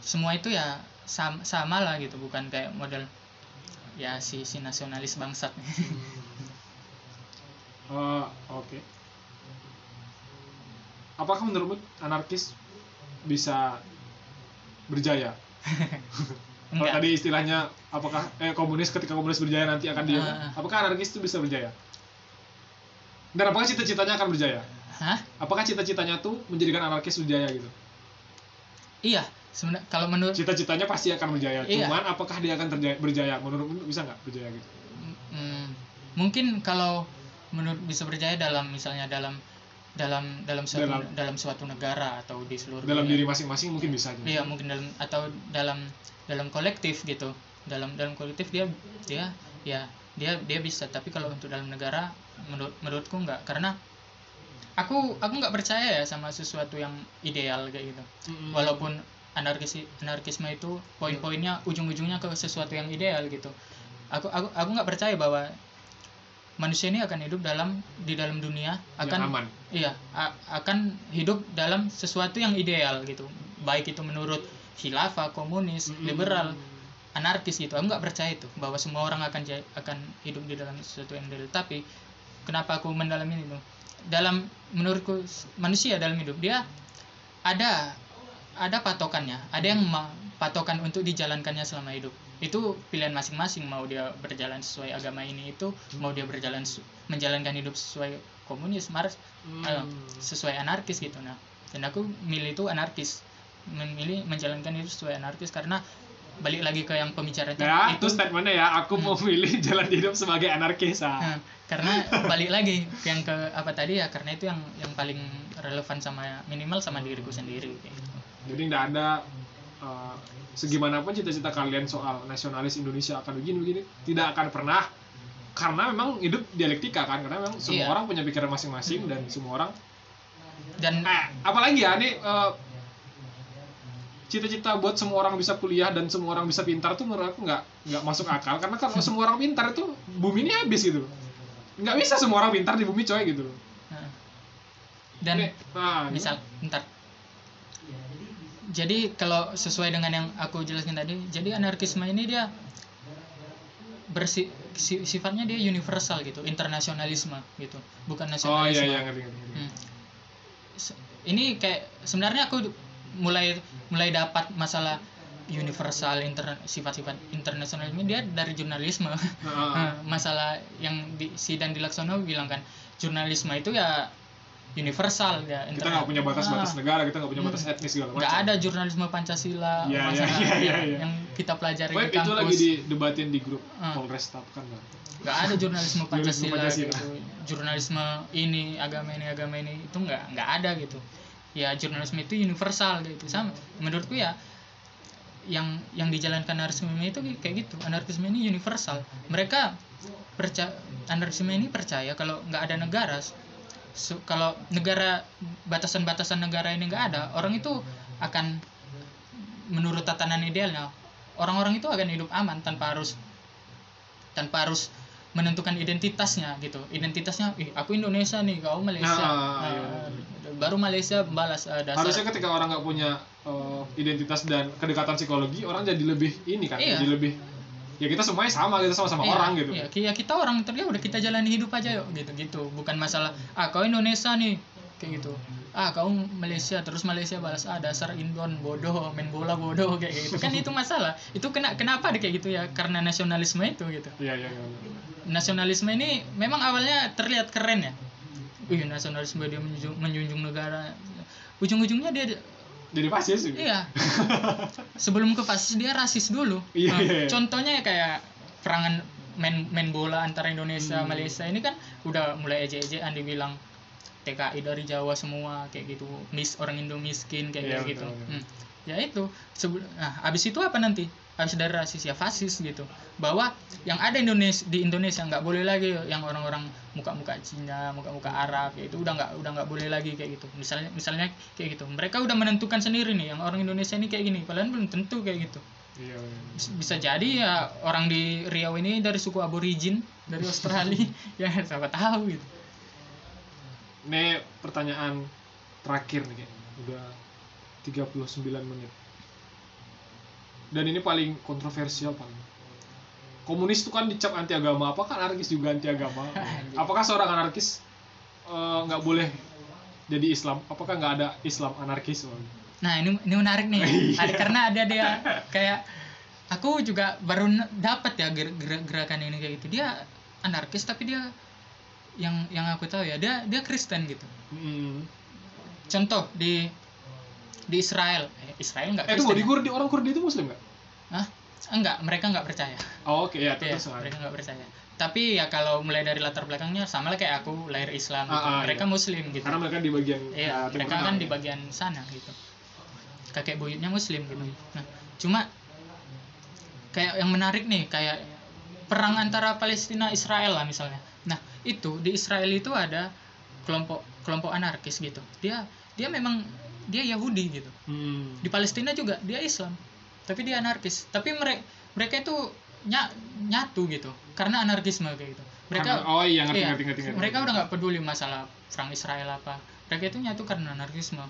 B: semua itu ya sama, sama lah gitu bukan kayak model ya si si nasionalis bangsat.
A: Oh, oke. Apakah menurutmu anarkis bisa berjaya? Kalau tadi istilahnya apakah eh komunis ketika komunis berjaya nanti akan diam?
B: Ah.
A: Apakah anarkis itu bisa berjaya? Dan apakah cita-citanya akan berjaya?
B: hah
A: apakah cita-citanya tuh menjadikan anarkis berjaya gitu
B: iya sebenarnya kalau menurut
A: cita-citanya pasti akan berjaya
B: Iya.
A: cuman apakah dia akan terjaya, berjaya menurut bisa nggak berjaya gitu
B: mm, mungkin kalau menurut bisa berjaya dalam misalnya dalam dalam dalam suatu
A: Dalam-
B: dalam, suatu negara atau di seluruh
A: dalam
B: dunia.
A: diri masing-masing mungkin bisa aja
B: iya mungkin dalam atau dalam dalam kolektif gitu. Dalam dalam kolektif dia dia ya dia dia bisa. Tapi kalau untuk dalam negara menurut menurutku nggak. Karena aku aku nggak percaya ya sama sesuatu yang ideal kayak gitu.
A: Mm-mm.
B: walaupun anarkis anarkisme itu poin-poinnya ujung-ujungnya ke sesuatu yang ideal gitu. Aku aku aku nggak percaya bahwa manusia ini akan hidup dalam di dalam dunia
A: Yang
B: akan
A: aman.
B: iya a- akan hidup dalam sesuatu yang ideal gitu. Baik itu menurut khilafah komunis
A: Mm-mm.
B: liberal anarkis gitu. Aku nggak percaya itu bahwa semua orang akan akan hidup di dalam sesuatu yang ideal. Tapi kenapa aku mendalami itu? Dalam menurutku manusia dalam hidup dia ada ada patokannya ada yang ma- patokan untuk dijalankannya selama hidup. Itu pilihan masing-masing mau dia berjalan sesuai agama ini itu mau dia berjalan menjalankan hidup sesuai komunis mars eh, sesuai anarkis gitu. Nah dan aku milih itu anarkis. Memilih menjalankan hidup sesuai anarkis karena balik lagi ke yang pembicaraan
A: ya
B: tadi,
A: itu statementnya ya aku mau milih jalan hidup sebagai anarkis ah.
B: Nah, karena balik lagi ke yang ke apa tadi ya karena itu yang yang paling relevan sama minimal sama diriku sendiri kayak gitu.
A: jadi nggak ada uh, segimanapun cita-cita kalian soal nasionalis Indonesia akan begini-begini tidak akan pernah. Karena memang hidup dialektika kan karena memang semua
B: Iya.
A: orang punya pikiran masing-masing dan semua orang
B: dan
A: eh, apalagi ya ini eh, cita-cita buat semua orang bisa kuliah dan semua orang bisa pintar tuh menurut aku nggak nggak masuk akal. Karena kalau semua orang pintar itu bumi ini habis gitu. Nggak bisa semua orang pintar di bumi coy gitu.
B: Nah, dan
A: Ini, nah,
B: misal bentar jadi kalau sesuai dengan yang aku jelaskan tadi jadi anarkisme ini dia bersi si- sifatnya dia universal gitu internasionalisme gitu bukan
A: oh
B: nasionalisme
A: iya iya ngerti ngerti, ngerti.
B: Hmm. Ini kayak sebenarnya aku mulai mulai dapat masalah universal inter, sifat-sifat internasional ini dia dari jurnalisme
A: Nah,
B: masalah yang di Sidan di Laksono bilang kan jurnalisme itu ya universal ya
A: kita nggak punya batas-batas
B: Ah,
A: negara kita nggak punya
B: Hmm.
A: batas etnis segala macam.
B: nggak ada jurnalisme Pancasila
A: Iya, iya,
B: masalah
A: iya, iya,
B: yang- kita pelajari
A: Web
B: di
A: itu lagi
B: kampus
A: didebatin di grup
B: Ah.
A: Polres kan
B: nggak ada jurnalisme
A: Jurnalisme
B: Pancasila,
A: Pancasila.
B: gitu. Jurnalisme ini agama ini agama ini itu nggak nggak ada gitu. Ya jurnalisme itu universal gitu. Sama menurutku ya yang yang dijalankan anarkisme itu kayak gitu. Anarkisme ini universal. Mereka percaya anarkisme ini percaya kalau nggak ada negara su- kalau negara batasan-batasan negara ini nggak ada orang itu akan menurut tatanan idealnya orang-orang itu akan hidup aman tanpa harus tanpa harus menentukan identitasnya gitu identitasnya ih aku Indonesia nih kau Malaysia
A: Nah,
B: Nah,
A: iya.
B: baru Malaysia balas eh, dasar
A: harusnya ketika orang nggak punya uh, identitas dan kedekatan psikologi orang jadi lebih ini kan
B: Iya.
A: jadi lebih ya kita semuanya sama kita sama-sama
B: Iya,
A: orang gitu.
B: iya, ya kita orang terlihat udah kita jalani hidup aja yuk gitu gitu. Bukan masalah ah kau Indonesia nih kayak gitu. Ah kau Malaysia terus Malaysia balas ah dasar Indon bodoh main bola bodoh kayak gitu. Kan itu masalah. Itu kena kenapa ada kayak gitu ya? Karena nasionalisme itu gitu.
A: Iya iya iya.
B: nasionalisme ini memang awalnya terlihat keren ya. Wih, nasionalisme dia menjunjung, menjunjung negara. Ujung-ujungnya dia
A: jadi fasis gitu.
B: iya sebelum ke fasis dia rasis dulu
A: Iya,
B: Nah,
A: iya.
B: contohnya kayak perangan main main bola antara Indonesia
A: Hmm.
B: Malaysia ini kan udah mulai ejek-ejekan dibilang TKI dari Jawa semua kayak gitu mis orang Indo miskin kayak
A: Iya,
B: gitu
A: betul, betul.
B: Hmm. ya itu sebelum nah habis itu apa nanti habis dari rasis ya fasis gitu. Bahwa yang ada Indonesia di Indonesia nggak boleh lagi yang orang-orang muka-muka Cina muka-muka Arab ya itu udah nggak udah nggak boleh lagi kayak gitu. Misalnya misalnya kayak gitu. Mereka udah menentukan sendiri nih yang orang Indonesia ini kayak gini. Padahal belum tentu kayak gitu.
A: Iya, iya.
B: Bis- bisa jadi ya orang di Riau ini dari suku aborigin dari Australia. Ya siapa tahu gitu.
A: Ini pertanyaan terakhir nih udah 39 menit dan ini paling kontroversial paling komunis itu kan dicap anti agama. Apakah anarkis juga anti agama? Apakah seorang anarkis eh, nggak boleh jadi Islam? Apakah nggak ada Islam anarkis?
B: Nah ini ini menarik nih, ada karena ada dia kayak aku juga baru dapat ya ger- ger- gerakan ini kayak gitu. Dia anarkis tapi dia yang yang aku tahu ya dia dia Kristen gitu.
A: Hmm.
B: contoh di di Israel eh, Israel nggak
A: Eh
B: Kristen
A: di Kurdi, orang Kurdi itu muslim nggak?
B: Hah? enggak mereka nggak percaya
A: Oh, oke, ya,
B: Iya,
A: terus.
B: mereka nggak percaya tapi ya kalau mulai dari latar belakangnya sama lah kayak aku lahir Islam gitu.
A: Ah, ah,
B: mereka
A: iya.
B: muslim gitu
A: Karena mereka di bagian
B: Iya,
A: uh,
B: mereka kan
A: ya.
B: di bagian sana gitu. Kakek buyutnya muslim gitu. Nah, cuma kayak yang menarik nih kayak perang antara Palestina Israel lah misalnya. Nah, itu di Israel itu ada kelompok kelompok anarkis gitu. Dia dia memang dia Yahudi gitu.
A: Hmm.
B: Di Palestina juga dia Islam. Tapi dia anarkis. Tapi mereka mereka itu ny- nyatu gitu. Karena anarkisme kayak gitu. Mereka
A: oh iya ngerti
B: Iya,
A: ngerti ngerti ngerti.
B: mereka udah nggak peduli masalah perang Israel apa mereka itu nyatu karena anarkisme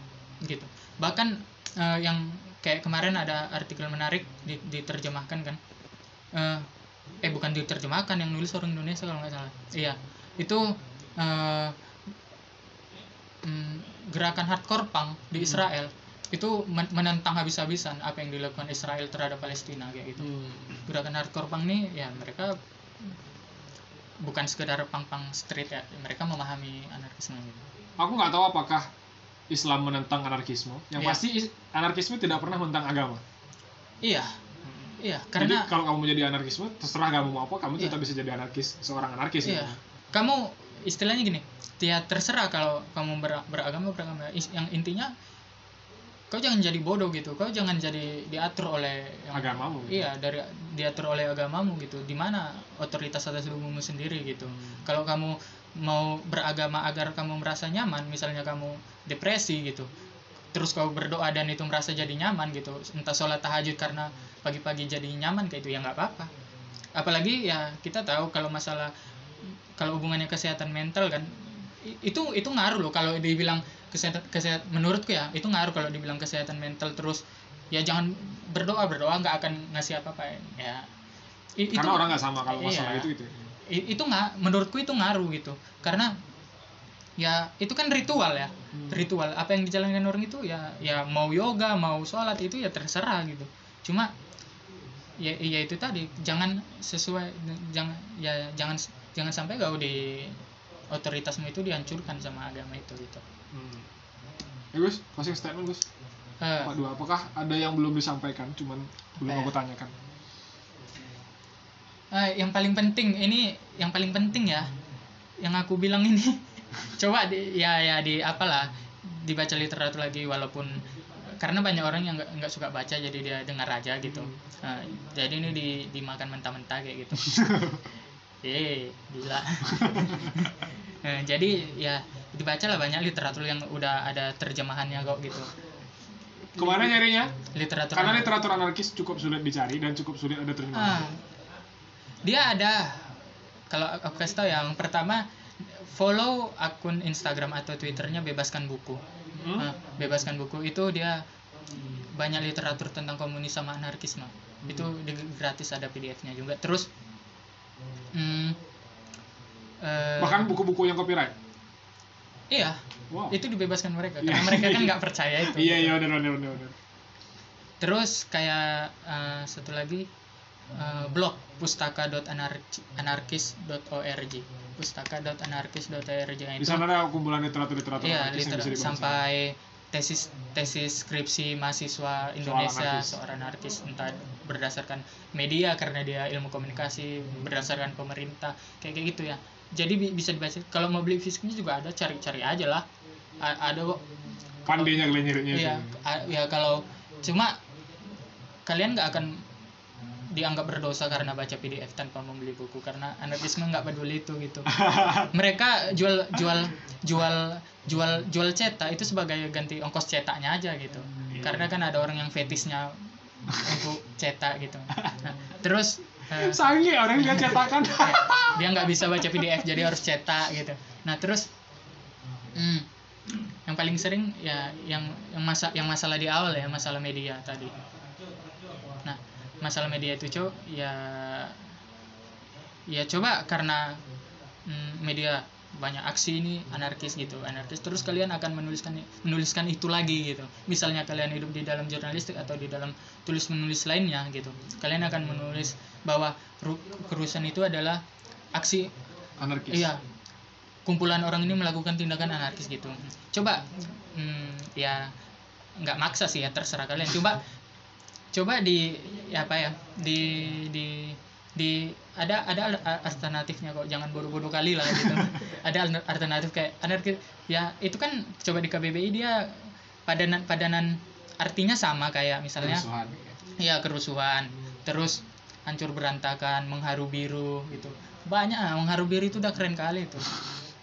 B: gitu bahkan eh, yang kayak kemarin ada artikel menarik di- diterjemahkan kan eh, eh bukan diterjemahkan yang nulis orang Indonesia kalau nggak salah iya itu eh, mm, gerakan hardcore punk di
A: Hmm.
B: Israel itu men- menentang habis-habisan apa yang dilakukan Israel terhadap Palestina kayak gitu
A: Hmm.
B: gerakan hardcore punk nih ya mereka bukan sekedar punk-punk street ya mereka memahami anarkisme gitu.
A: Aku nggak tahu apakah Islam menentang anarkisme. Yang
B: Iya.
A: pasti is- anarkisme tidak pernah menentang agama.
B: iya iya
A: Jadi
B: karena
A: kalau kamu mau jadi anarkisme, terserah kamu mau apa, kamu
B: Iya.
A: tetap bisa jadi anarkis, seorang anarkis.
B: iya
A: gitu.
B: kamu istilahnya gini ya terserah kalau kamu ber- beragama beragama. Yang intinya kau jangan jadi bodoh gitu. Kau jangan jadi diatur oleh yang
A: Agamamu.
B: iya dari diatur oleh agamamu gitu. Di mana otoritas atas tubuhmu sendiri gitu. Kalau kamu mau beragama agar kamu merasa nyaman misalnya kamu depresi gitu terus kau berdoa dan itu merasa jadi nyaman gitu entah sholat tahajud karena pagi-pagi jadi nyaman kayak itu ya nggak apa-apa. Apalagi ya kita tahu kalau masalah kalau hubungannya kesehatan mental kan itu itu ngaruh loh kalau dibilang kesehatan kesehatan menurutku ya itu ngaruh kalau dibilang kesehatan mental terus ya jangan berdoa berdoa nggak akan ngasih apa apa ya I-
A: Karena orang nggak sama kalau masalah
B: Iya.
A: itu gitu.
B: I- itu nggak menurutku itu ngaruh gitu karena ya itu kan ritual ya
A: Hmm.
B: ritual apa yang dijalankan orang itu ya ya mau yoga mau sholat itu ya terserah gitu cuma ya ya itu tadi jangan sesuai jangan ya jangan jangan sampai kau di otoritasmu itu dihancurkan sama agama itu gitu
A: Hmm. Ya Gus, closing statement Gus.
B: Eh,
A: Pak Dua, apakah ada yang belum disampaikan, cuman belum
B: Eh.
A: aku tanyakan?
B: Eh, yang paling penting ini yang paling penting ya yang aku bilang ini coba di ya ya di apalah dibaca literatur lagi walaupun karena banyak orang yang nggak suka baca jadi dia dengar aja gitu Eh, jadi ini di dimakan mentah-mentah kayak gitu eh gila. Eh, jadi ya dibaca lah banyak literatur yang udah ada terjemahannya kok gitu.
A: Ke mana nyarinya?
B: literatur
A: Karena literatur anarkis cukup sulit dicari dan cukup sulit ada terjemahan.
B: Ah, dia ada. Kalau aku kasih tahu yang pertama follow akun Instagram atau Twitternya bebaskan buku.
A: Hmm?
B: Ah, bebaskan buku. Itu dia banyak literatur tentang komunis sama anarkisme. Itu di- gratis ada PDF-nya juga. Terus hmm, eh,
A: Bahkan buku-buku yang copyright.
B: iya
A: Wow.
B: itu dibebaskan mereka
A: Iya.
B: karena mereka kan nggak percaya itu
A: Iya iya benar benar benar.
B: Terus kayak eh, satu lagi eh, blog pustaka.anarkis.org pustaka.anarkis.org Nah,
A: Di
B: itu
A: sana ada kumpulan literatur-literatur
B: iya
A: anarkis yang
B: liter- sampai tesis tesis skripsi mahasiswa Indonesia
A: anarkis.
B: seorang anarkis entah berdasarkan media karena dia ilmu komunikasi berdasarkan pemerintah kayak kayak gitu ya jadi bi- bisa dibaca kalau mau beli fisiknya juga ada cari-cari aja lah A- ada kok
A: Pandainya kalian nyarinya
B: Iya,
A: sih.
B: a- ya kalau cuma kalian nggak akan dianggap berdosa karena baca PDF tanpa membeli buku karena anarkisme nggak peduli itu gitu. Mereka jual jual jual jual jual cetak itu sebagai ganti ongkos cetaknya aja gitu. Karena kan ada orang yang fetisnya untuk cetak gitu. Nah, terus
A: Sange orang lihat cetakan.
B: ya, dia nggak bisa baca PDF jadi harus cetak gitu nah terus hmm, yang paling sering ya yang yang masa yang masalah di awal ya masalah media tadi masalah media itu cok ya ya coba karena hmm, media banyak aksi ini anarkis gitu anarkis. Terus kalian akan menuliskan menuliskan itu lagi gitu. Misalnya kalian hidup di dalam jurnalistik atau di dalam tulis menulis lainnya gitu. Kalian akan menulis bahwa ru- kerusuhan itu adalah aksi
A: Anarkis.
B: iya kumpulan orang ini melakukan tindakan anarkis gitu. Coba hmm, ya nggak maksa sih ya terserah kalian. Coba coba di ya apa ya di di di ada ada al- alternatifnya kok jangan bodoh-bodoh kali lah gitu. Ada al- alternatif kayak anarkis ya itu kan coba di KBBI dia padanan padanan artinya sama kayak misalnya
A: Kerusuhan.
B: ya kerusuhan. Terus hancur berantakan mengharu biru gitu. Banyak ah, mengharu biru itu udah keren kali itu.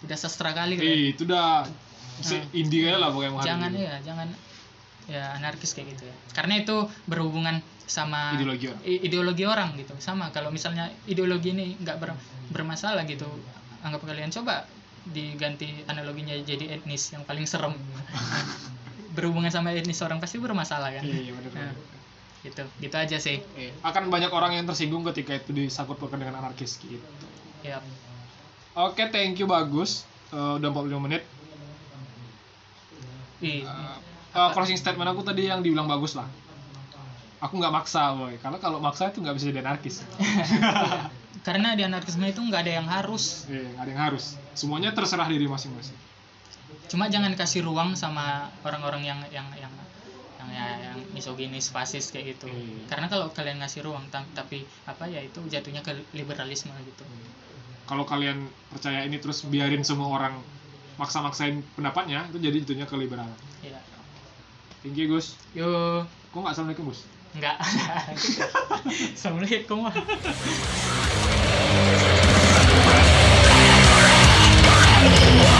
B: Udah sastra kali.
A: Eh, itu udah se indie lah pokoknya
B: jangan ya jangan ya anarkis kayak gitu ya karena itu berhubungan sama
A: ideologi orang.
B: ideologi orang gitu sama kalau misalnya ideologi ini nggak ber- bermasalah gitu anggap kalian coba diganti analoginya jadi etnis yang paling serem berhubungan sama etnis orang pasti bermasalah kan
A: Iya, iya benar.
B: Nah, gitu gitu aja sih
A: Eh, akan banyak orang yang tersinggung ketika itu disangkut pautkan dengan anarkis gitu.
B: ya
A: Oke, thank you bagus. Eh, udah 45 menit.
B: Ih,
A: Eh, eh, closing statement aku tadi yang dibilang bagus lah. Aku nggak maksa, boy. Karena kalau maksa itu nggak bisa jadi anarkis.
B: karena di anarkisme itu nggak ada yang harus
A: Eh, nggak ada yang harus. Semuanya terserah diri masing-masing.
B: cuma jangan kasih ruang sama orang-orang yang yang yang yang ya, yang misoginis fasis kayak gitu
A: Iya.
B: karena kalau kalian ngasih ruang ta- tapi apa ya itu jatuhnya ke liberalisme gitu
A: Kalau kalian percaya ini terus biarin semua orang maksa-maksain pendapatnya, itu jadi jatuhnya ke liberalan.
B: ya
A: Thank you Gus.
B: Yo.
A: Kok nggak assalamualaikum Gus?
B: Nggak. assalamualaikum. lah.